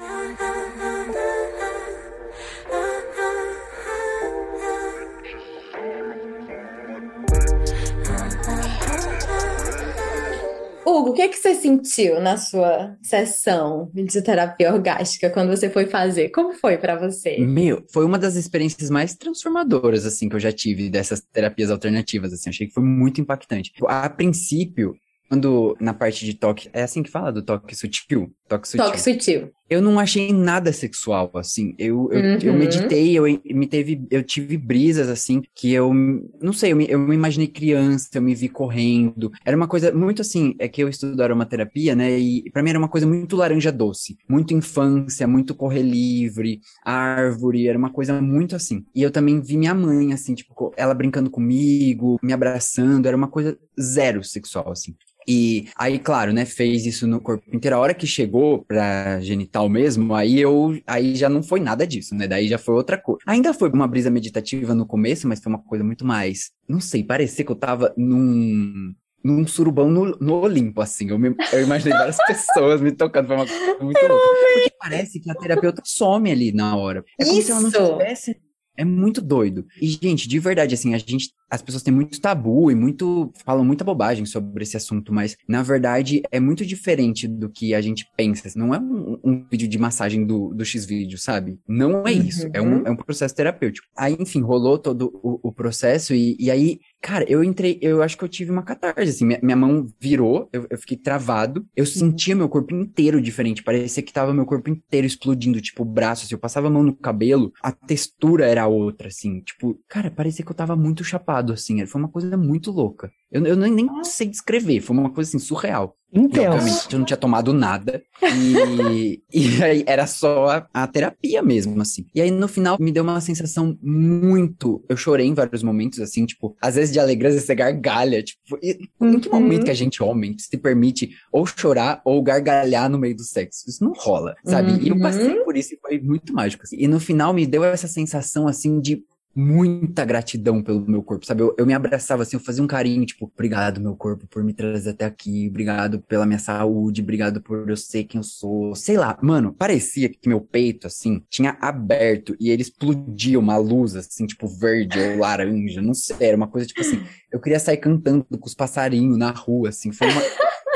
Hugo, o que, que você sentiu na sua sessão de terapia orgástica quando você foi fazer? Como foi pra você? Meu, foi uma das experiências mais transformadoras, assim, que eu já tive dessas terapias alternativas, assim, achei que foi muito impactante. A princípio, quando na parte de toque, é assim que fala do toque sutil? Toque sutil. Toque sutil. Eu não achei nada sexual, assim. Eu, eu, eu Uhum. meditei, eu, me teve, eu tive brisas, assim, que eu, não sei, eu me, eu me imaginei criança, eu me vi correndo. Era uma coisa muito assim, é que eu estudo aromaterapia, né? E pra mim era uma coisa muito laranja doce. Muito infância, muito correr livre, árvore, era uma coisa muito assim. E eu também vi minha mãe, assim, tipo, ela brincando comigo, me abraçando, era uma coisa zero sexual, assim. E aí, claro, né, fez isso no corpo inteiro. A hora que chegou pra genital mesmo, aí eu, aí já não foi nada disso, né? Daí já foi outra coisa. Ainda foi uma brisa meditativa no começo, mas foi uma coisa muito mais, não sei, parecia que eu tava num num surubão no, no Olimpo, assim. Eu, me, eu imaginei várias pessoas me tocando, foi uma coisa muito louca. Porque parece que a terapeuta some ali na hora. É como se ela não Isso! tivesse é muito doido. E, gente, de verdade, assim, a gente. As pessoas têm muito tabu e muito. falam muita bobagem sobre esse assunto, mas, na verdade, é muito diferente do que a gente pensa. Não é um, um vídeo de massagem do, do X-Vídeo, sabe? Não é isso. É, um, Uhum. é um processo terapêutico. Aí, enfim, rolou todo o, o processo e, e aí. Cara, eu entrei, eu acho que eu tive uma catarse, assim, minha, minha mão virou, eu, eu fiquei travado, eu sentia meu corpo inteiro diferente, parecia que tava meu corpo inteiro explodindo, tipo, o braço, assim, eu passava a mão no cabelo, a textura era outra, assim, tipo, cara, parecia que eu tava muito chapado, assim, foi uma coisa muito louca. Eu, eu nem, nem sei descrever, foi uma coisa assim, surreal. Intenso. Eu não tinha tomado nada. E, e aí era só a, a, terapia mesmo, assim. E aí no final me deu uma sensação muito. Eu chorei em vários momentos, assim, tipo, às vezes de alegria, às vezes você gargalha. Tipo, e, uhum. em que uhum. momento que a gente, homem, se permite ou chorar ou gargalhar no meio do sexo? Isso não rola, sabe? Uhum. E eu uhum. passei por isso e foi muito mágico. Assim. E no final me deu essa sensação, assim, de muita gratidão pelo meu corpo, sabe? Eu, eu, me abraçava assim, eu fazia um carinho, tipo, obrigado, meu corpo, por me trazer até aqui, obrigado pela minha saúde, obrigado por eu ser quem eu sou. Sei lá, mano, parecia que meu peito, assim, tinha aberto e ele explodia uma luz, assim, tipo, verde ou laranja, não sei, era uma coisa tipo assim. Eu queria sair cantando com os passarinhos na rua, assim, foi uma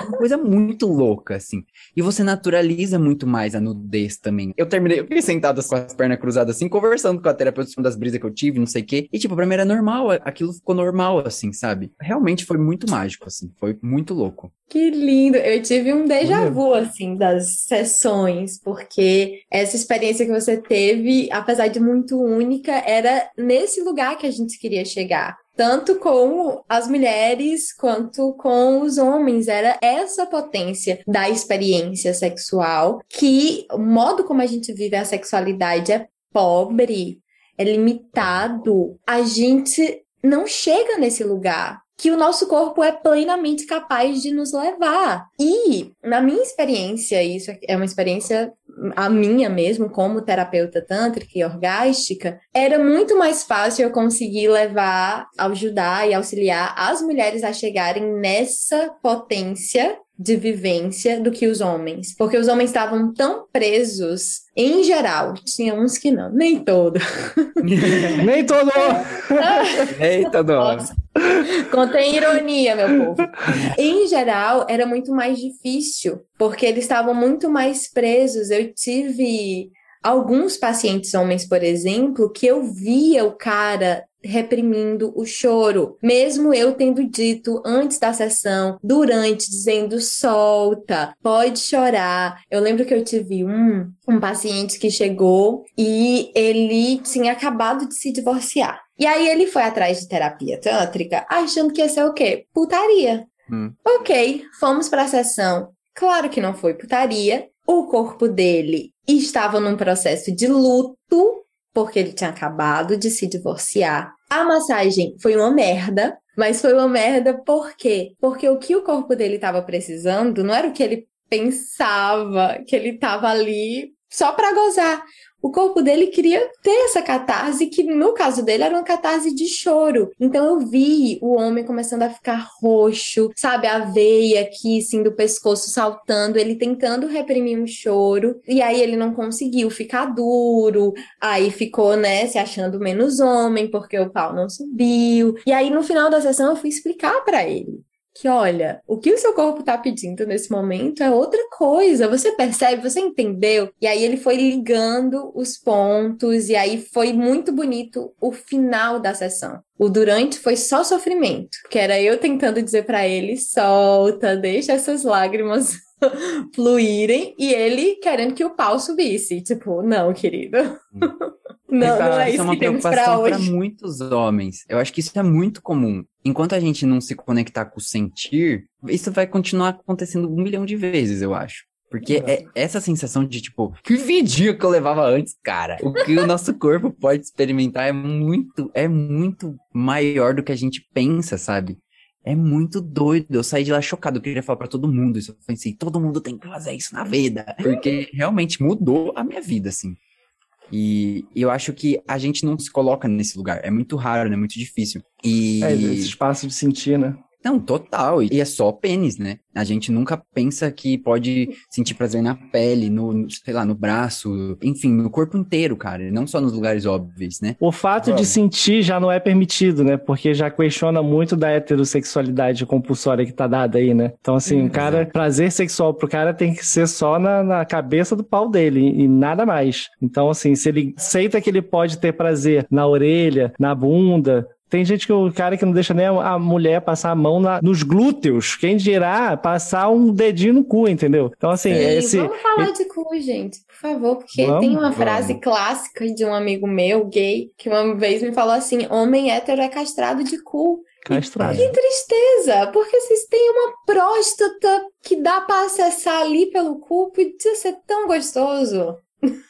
uma coisa muito louca, assim. E você naturaliza muito mais a nudez também. Eu terminei, eu fiquei sentado com as pernas cruzadas, assim, conversando com a terapeuta das brisas que eu tive, não sei o quê. E, tipo, pra mim era normal, aquilo ficou normal, assim, sabe? Realmente foi muito mágico, assim, foi muito louco. Que lindo! Eu tive um déjà vu, assim, das sessões, porque essa experiência que você teve, apesar de muito única, era nesse lugar que a gente queria chegar tanto com as mulheres quanto com os homens. Era essa potência da experiência sexual que o modo como a gente vive a sexualidade é pobre, é limitado. A gente não chega nesse lugar que o nosso corpo é plenamente capaz de nos levar. E, na minha experiência, isso é uma experiência a minha mesmo, como terapeuta tântrica e orgástica, era muito mais fácil eu conseguir levar, ajudar e auxiliar as mulheres a chegarem nessa potência de vivência do que os homens. Porque os homens estavam tão presos, em geral, tinha uns que não, nem todo. nem todo! nem todo! Nossa. Contém ironia, meu povo. Em geral, era muito mais difícil, porque eles estavam muito mais presos. Eu tive alguns pacientes homens, por exemplo, que eu via o cara reprimindo o choro, mesmo eu tendo dito antes da sessão, durante, dizendo solta, pode chorar. Eu lembro que eu tive um, um paciente que chegou e ele tinha acabado de se divorciar. E aí ele foi atrás de terapia tântrica, achando que ia ser o quê? Putaria. Hum. Ok, fomos para a sessão. Claro que não foi putaria. O corpo dele estava num processo de luto porque ele tinha acabado de se divorciar. A massagem foi uma merda, mas foi uma merda por quê? Porque o que o corpo dele estava precisando não era o que ele pensava, que ele estava ali só para gozar o corpo dele queria ter essa catarse, que no caso dele era uma catarse de choro. Então eu vi o homem começando a ficar roxo, sabe? A veia aqui, assim, do pescoço saltando, ele tentando reprimir um choro. E aí ele não conseguiu ficar duro, aí ficou, né, se achando menos homem, porque o pau não subiu. E aí no final da sessão eu fui explicar para ele que, olha, o que o seu corpo está pedindo nesse momento é outra coisa. Você percebe, você entendeu? E aí ele foi ligando os pontos, e aí foi muito bonito o final da sessão. O durante foi só sofrimento, que era eu tentando dizer para ele: solta, deixa essas lágrimas fluírem, e ele querendo que o pau subisse. Tipo, não, querido. Não, não é isso, é uma que preocupação para muitos homens. Eu acho que isso é muito comum. Enquanto a gente não se conectar com o sentir, isso vai continuar acontecendo um milhão de vezes, eu acho. Porque é essa sensação de, tipo, que vidinho que eu levava antes, cara. O que o nosso corpo pode experimentar é muito, é muito maior do que a gente pensa, sabe? É muito doido. Eu saí de lá chocado. Eu queria falar para todo mundo isso. Eu pensei, todo mundo tem que fazer isso na vida. Porque realmente mudou a minha vida, assim. E, eu acho que a gente não se coloca nesse lugar. É muito raro, né? Muito difícil. E... É, esse espaço de sentir, né? Não, total. E é só pênis, né? A gente nunca pensa que pode sentir prazer na pele, no, sei lá, no braço, enfim, no corpo inteiro, cara. Não só nos lugares óbvios, né? O fato de sentir já não é permitido, né? Porque já questiona muito da heterossexualidade compulsória que tá dada aí, né? Então, assim, o cara, exato. prazer sexual pro cara tem que ser só na, na cabeça do pau dele e nada mais. Então, assim, se ele aceita que ele pode ter prazer na orelha, na bunda, tem gente que o cara que não deixa nem a mulher passar a mão na, nos glúteos. Quem dirá passar um dedinho no cu, entendeu? Então, assim, Sim, esse. Vamos falar de cu, gente, por favor, porque vamos, tem uma frase clássica de um amigo meu, gay, que uma vez me falou assim: homem hétero é castrado de cu. Castrado. Que tristeza, porque vocês têm uma próstata que dá pra acessar ali pelo cu, podia ser tão gostoso.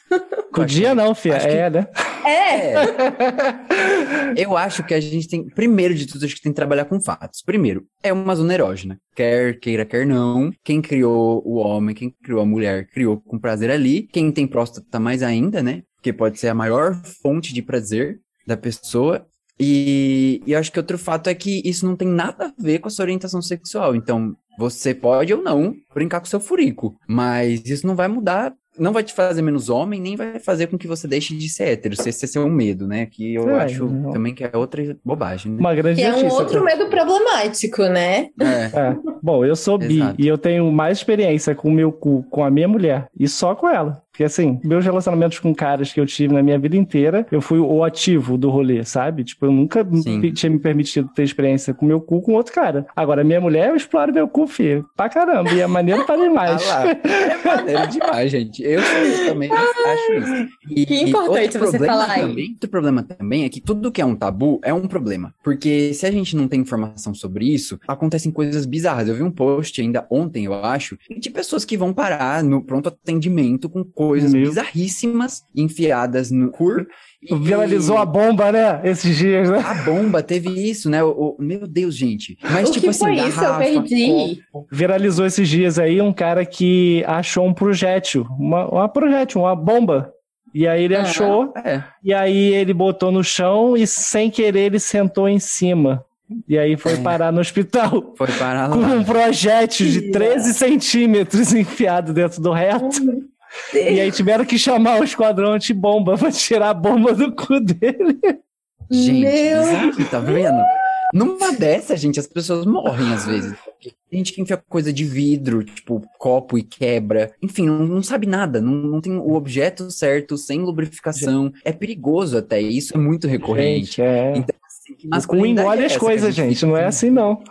Podia não, filha. Acho que- É, né? É, É, eu acho que a gente tem, primeiro de tudo, acho que tem que trabalhar com fatos. Primeiro, é uma zona erógena. Quer queira, quer não. Quem criou o homem, quem criou a mulher, criou com prazer ali. Quem tem próstata mais ainda, né? Porque pode ser a maior fonte de prazer da pessoa. E, e eu acho que outro fato é que isso não tem nada a ver com a sua orientação sexual. Então, você pode ou não brincar com seu furico, mas isso não vai mudar, não vai te fazer menos homem, nem vai fazer com que você deixe de ser hétero, se esse é seu medo, né? Que eu É, acho não. também que é outra bobagem, né? Uma grande que é um outro medo problemático, né? É. É. Bom, eu sou bi Exato. e eu tenho mais experiência com o meu cu com a minha mulher e só com ela. Porque assim, meus relacionamentos com caras que eu tive na minha vida inteira, eu fui o ativo do rolê, sabe? Tipo, eu nunca Sim. tinha me permitido ter experiência com meu cu com outro cara. Agora, minha mulher, eu exploro meu cu, filho. Pra caramba. E é maneiro pra demais. Ah lá, é maneiro demais, gente. Eu, também acho isso. E, Que importante você falar aí. Também, outro problema também é que tudo que é um tabu é um problema. Porque se a gente não tem informação sobre isso, acontecem coisas bizarras. Eu vi um post ainda ontem, eu acho, de pessoas que vão parar no pronto atendimento com coisas Meu. bizarríssimas enfiadas no cur. e- Viralizou a bomba, né? Esses dias, né? A bomba teve isso, né? O, o- meu Deus, gente. Mas, o tipo que assim, foi isso? Eu garrafa, perdi. copo. Viralizou esses dias aí um cara que achou um projétil, uma, uma projétil, uma bomba. E aí ele Aham. achou, É. e aí ele botou no chão e sem querer ele sentou em cima. E aí foi É. parar no hospital Foi parar com lá. um projétil de 13 centímetros enfiado dentro do reto. E aí tiveram que chamar o esquadrão antibomba pra tirar a bomba do cu dele. Gente, Meu tá vendo? Numa dessa, gente, as pessoas morrem às vezes. Tem gente que enfia coisa de vidro, tipo, copo e quebra. Enfim, não, não sabe nada. Não, não tem o objeto certo, sem lubrificação. É perigoso até. e Isso é muito recorrente. Gente, é. Então, assim, que O engole é as coisas, gente. Não é assim, não.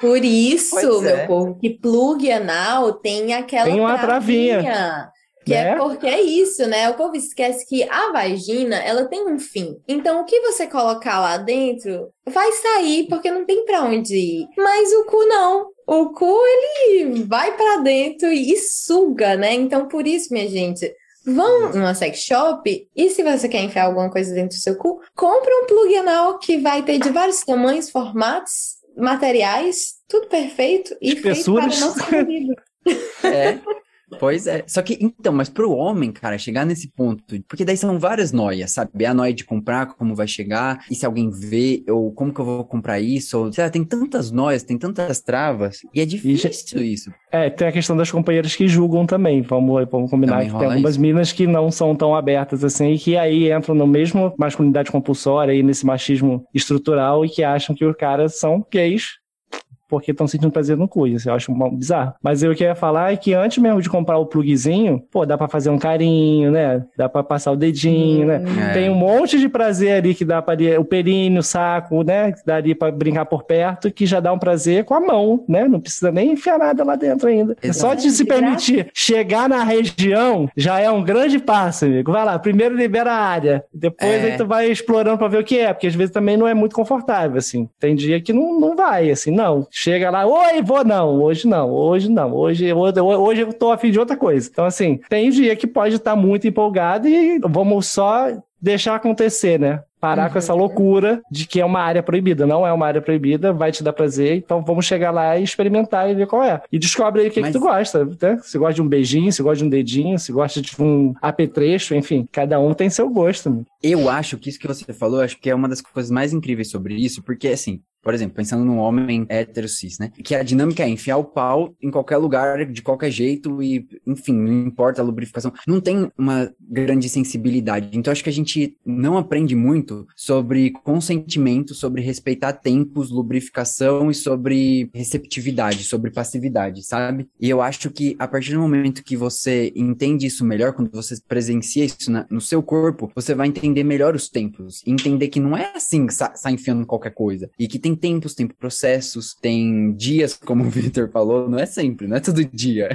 Por isso, Pois meu é. povo, que plug anal tem aquela Tem uma travinha. Que é Né? porque é isso, né? O povo esquece que a vagina, ela tem um fim. Então, o que você colocar lá dentro vai sair, porque não tem pra onde ir. Mas o cu não. O cu, ele vai pra dentro e suga, né? Então, por isso, minha gente, vão numa sex shop e se você quer enfiar alguma coisa dentro do seu cu, compra um plug anal que vai ter de vários tamanhos, formatos, materiais, tudo perfeito e feito para Espessuras. não ser movido. É. Pois é. Só que, então, mas pro homem, cara, chegar nesse ponto, porque daí são várias noias, sabe? A noia de comprar, como vai chegar, e se alguém vê, ou como que eu vou comprar isso, ou, sei lá, tem tantas noias, tem tantas travas, e é difícil isso. É, tem a questão das companheiras que julgam também. Vamos, vamos combinar que tem algumas isso. minas que não são tão abertas assim, e que aí entram no mesmo masculinidade compulsória e nesse machismo estrutural e que acham que os caras são gays porque estão sentindo prazer no cu. Isso eu acho bizarro. Mas eu queria falar é que antes mesmo de comprar o plugzinho, pô, dá pra fazer um carinho, né? Dá pra passar o dedinho, né? É. Tem um monte de prazer ali que dá para o períneo, o saco, né? Que daria para brincar por perto, que já dá um prazer com a mão, né? Não precisa nem enfiar nada lá dentro ainda. É Só de se permitir chegar na região já é um grande passo, amigo. Vai lá, primeiro libera a área, depois É. aí tu vai explorando para ver o que é, porque às vezes também não é muito confortável, assim. Tem dia que não, não vai, assim, não. Chega lá, oi, vou não, hoje não, hoje não, hoje, hoje, hoje eu tô afim de outra coisa. Então, assim, tem dia que pode estar muito empolgado e vamos só deixar acontecer, né? Parar Uhum. com essa loucura de que é uma área proibida. Não é uma área proibida, vai te dar prazer, então vamos chegar lá e experimentar e ver qual é. E descobre aí o que, Mas- que tu gosta, né? Se gosta de um beijinho, se gosta de um dedinho, se gosta de um apetrecho, enfim, cada um tem seu gosto. Né? Eu acho que isso que você falou, acho que é uma das coisas mais incríveis sobre isso, porque assim, por exemplo, pensando num homem hétero cis, né? Que a dinâmica é enfiar o pau em qualquer lugar, de qualquer jeito, e, enfim, não importa a lubrificação. Não tem uma grande sensibilidade. Então, acho que a gente não aprende muito sobre consentimento, sobre respeitar tempos, lubrificação e sobre receptividade, sobre passividade, sabe? E eu acho que a partir do momento que você entende isso melhor, quando você presencia isso na- no seu corpo, você vai entender melhor os tempos. Entender que não é assim, sa sai enfiando qualquer coisa. E que tem tempos, tem processos, tem dias, como o Victor falou, não é sempre, não é todo dia.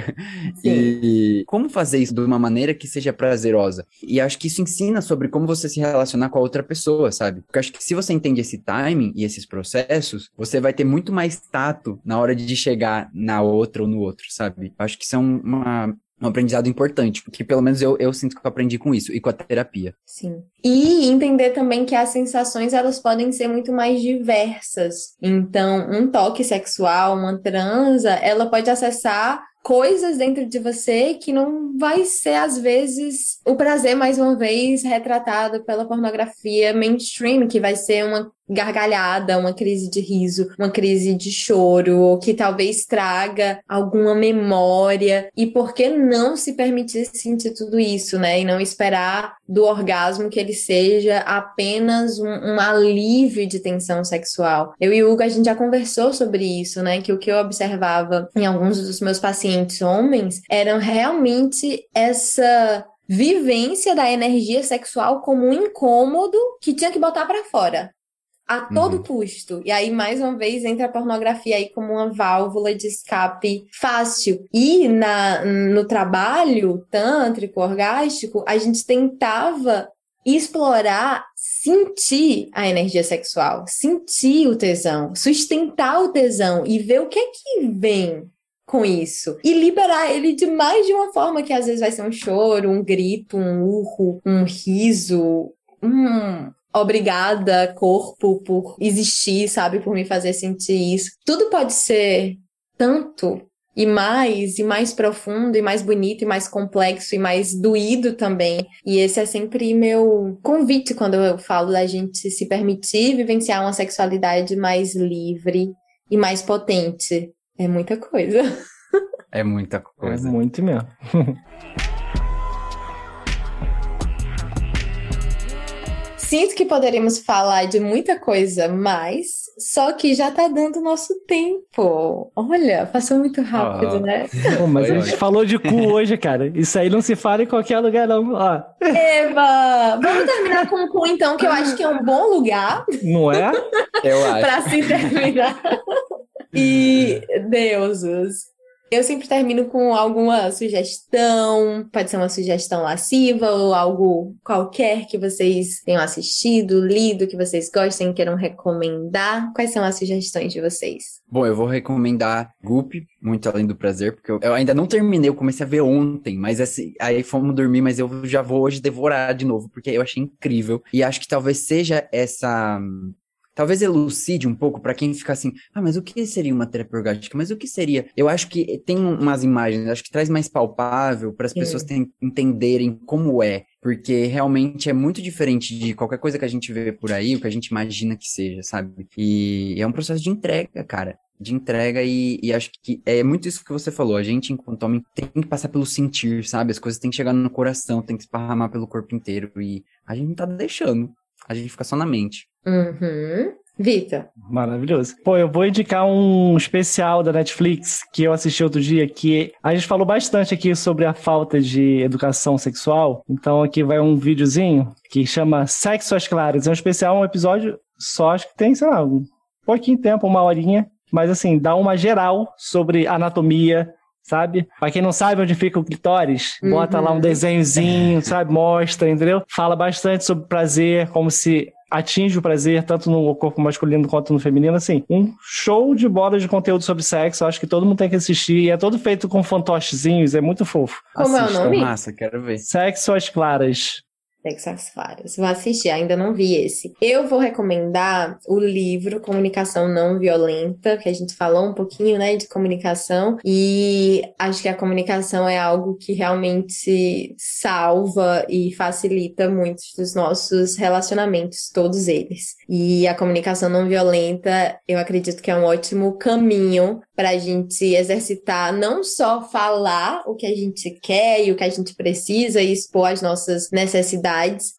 Sim. E como fazer isso de uma maneira que seja prazerosa? E acho que isso ensina sobre como você se relacionar com a outra pessoa, sabe? Porque acho que se você entende esse timing e esses processos, você vai ter muito mais tato na hora de chegar na outra ou no outro, sabe? Acho que isso é uma, um aprendizado importante, porque pelo menos eu, eu sinto que eu aprendi com isso e com a terapia. Sim. E entender também que as sensações elas podem ser muito mais diversas. Então, um toque sexual, uma transa, ela pode acessar coisas dentro de você que não vai ser, às vezes, o prazer, mais uma vez, retratado pela pornografia mainstream, que vai ser uma gargalhada, uma crise de riso, uma crise de choro, ou que talvez traga alguma memória. E por que não se permitir sentir tudo isso, né? E não esperar do orgasmo que ele seja apenas um, um alívio de tensão sexual. Eu e o Hugo, a gente já conversou sobre isso, né? Que o que eu observava em alguns dos meus pacientes homens eram realmente essa vivência da energia sexual como um incômodo que tinha que botar para fora a todo uhum. custo. E aí, mais uma vez, entra a pornografia aí como uma válvula de escape fácil. E na, no trabalho tântrico, orgástico, a gente tentava explorar, sentir a energia sexual, sentir o tesão, sustentar o tesão e ver o que é que vem com isso. E liberar ele de mais de uma forma que às vezes vai ser um choro, um grito, um urro, um riso, um obrigada, corpo, por existir, sabe? Por me fazer sentir isso. Tudo pode ser tanto e mais, e mais profundo, e mais bonito, e mais complexo, e mais doído também. E esse é sempre meu convite quando eu falo da gente se permitir vivenciar uma sexualidade mais livre e mais potente. É muita coisa. É muita coisa. É muito mesmo. Sinto que poderíamos falar de muita coisa mais, só que já tá dando nosso tempo. Olha, passou muito rápido, oh. né? Pô, mas a gente falou de cu hoje, cara. Isso aí não se fala em qualquer lugar, não. Ó. Eva, vamos terminar com o cu, então, que eu acho que é um bom lugar. Não é? Eu acho. pra se terminar. E, deuses, eu sempre termino com alguma sugestão, pode ser uma sugestão lasciva ou algo qualquer que vocês tenham assistido, lido, que vocês gostem, queiram recomendar. Quais são as sugestões de vocês? Bom, eu vou recomendar Goop, Muito Além do Prazer, porque eu, eu ainda não terminei, eu comecei a ver ontem, mas assim, aí fomos dormir, mas eu já vou hoje devorar de novo, porque eu achei incrível. E acho que talvez seja essa talvez elucide um pouco para quem fica assim, ah, mas o que seria uma terapia orgástica? Mas o que seria? Eu acho que tem umas imagens, acho que traz mais palpável para as pessoas entenderem como é, porque realmente é muito diferente de qualquer coisa que a gente vê por aí, o que a gente imagina que seja, sabe? E é um processo de entrega, cara. De entrega, e, e acho que é muito isso que você falou. A gente, enquanto homem, tem que passar pelo sentir, sabe? As coisas têm que chegar no coração, tem que esparramar pelo corpo inteiro. E a gente não tá deixando. A gente fica só na mente. Uhum. Vitor. Maravilhoso. Pô, eu vou indicar um especial da Netflix que eu assisti outro dia, que a gente falou bastante aqui sobre a falta de educação sexual. Então aqui vai um videozinho que chama Sexo às Claras. É um especial, um episódio só, acho que tem, sei lá, um pouquinho tempo, uma horinha. Mas assim, dá uma geral sobre anatomia, sabe? Pra quem não sabe onde fica o clitóris, uhum. bota lá um uhum. desenhozinho, sabe? Mostra, entendeu? Fala bastante sobre prazer, como se atinge o prazer tanto no corpo masculino quanto no feminino, assim, um show de bola de conteúdo sobre sexo, acho que todo mundo tem que assistir, e é todo feito com fantochezinhos, é muito fofo. Como Assista. é o nome? Massa, quero ver. Sexo às claras. Texas Claras. Vou assistir, ainda não vi esse. Eu vou recomendar o livro Comunicação Não Violenta, que a gente falou um pouquinho, né, de comunicação, e acho que a comunicação é algo que realmente salva e facilita muitos dos nossos relacionamentos, todos eles. E a comunicação não violenta, eu acredito que é um ótimo caminho para a gente exercitar não só falar o que a gente quer e o que a gente precisa e expor as nossas necessidades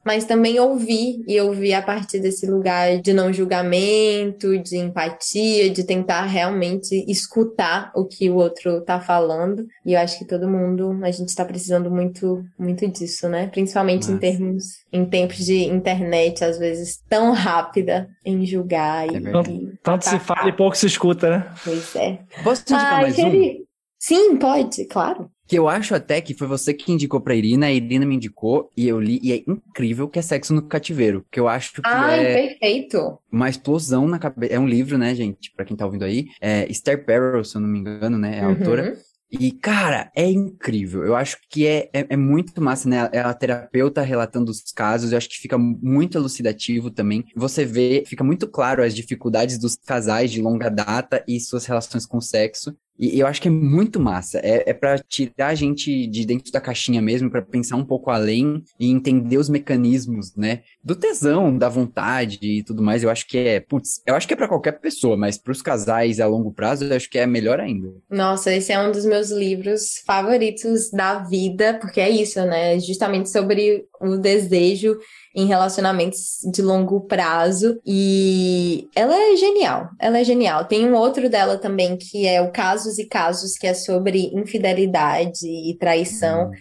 mas também ouvir e ouvir a partir desse lugar de não julgamento, de empatia, de tentar realmente escutar o que o outro tá falando. E eu acho que todo mundo, a gente tá precisando muito, muito disso, né? Principalmente Nossa. em termos, em tempos de internet, às vezes tão rápida em julgar e. É e tanto se fala e pouco se escuta, né? Pois é. Posso te indicar mais um? Sim, pode, claro. Que eu acho até que foi você que indicou pra Irina, a Irina me indicou, e eu li, e é incrível que é Sexo no Cativeiro. Que eu acho que Ai, é perfeito. uma explosão na cabeça. É um livro, né, gente? Pra quem tá ouvindo aí. É Esther Perel, se eu não me engano, né? É a uhum. autora. E, cara, é incrível. Eu acho que é, é, é, muito massa, né? É a terapeuta relatando os casos. Eu acho que fica muito elucidativo também. Você vê, fica muito claro as dificuldades dos casais de longa data e suas relações com o sexo. E eu acho que é muito massa. É, é para tirar a gente de dentro da caixinha mesmo, para pensar um pouco além e entender os mecanismos, né? Do tesão, da vontade e tudo mais. Eu acho que é, putz, eu acho que é para qualquer pessoa, mas para os casais a longo prazo, eu acho que é melhor ainda. Nossa, esse é um dos meus livros favoritos da vida, porque é isso, né? Justamente sobre o desejo em relacionamentos de longo prazo. E ela é genial, ela é genial. Tem um outro dela também que é o Casos e Casos, que é sobre infidelidade e traição, uhum.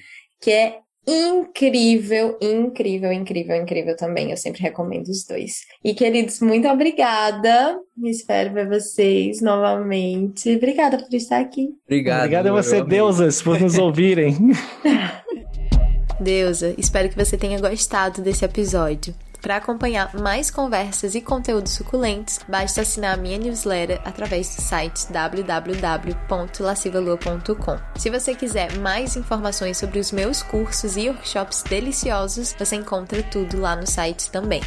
que é incrível, incrível, incrível, incrível também. Eu sempre recomendo os dois. E queridos, muito obrigada. Espero ver vocês novamente. Obrigada por estar aqui. Obrigado. Obrigada a você, deusas, por nos ouvirem. Deusa, espero que você tenha gostado desse episódio. Para acompanhar mais conversas e conteúdos suculentos, basta assinar a minha newsletter através do site www.lascivalua.com. Se você quiser mais informações sobre os meus cursos e workshops deliciosos, você encontra tudo lá no site também.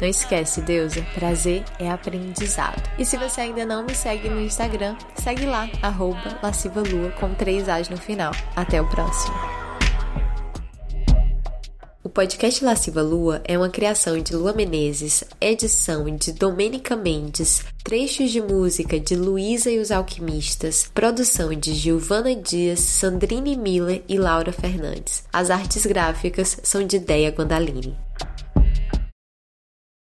Não esquece, deusa, prazer é aprendizado. E se você ainda não me segue no Instagram, segue lá, arroba lascivalua com três As no final. Até o próximo! Podcast Lasciva Lua é uma criação de Lua Menezes, edição de Domênica Mendes, trechos de música de Luísa e os Alquimistas, produção de Giovana Dias, Sandrine Miller e Laura Fernandes. As artes gráficas são de Deia Guandalini.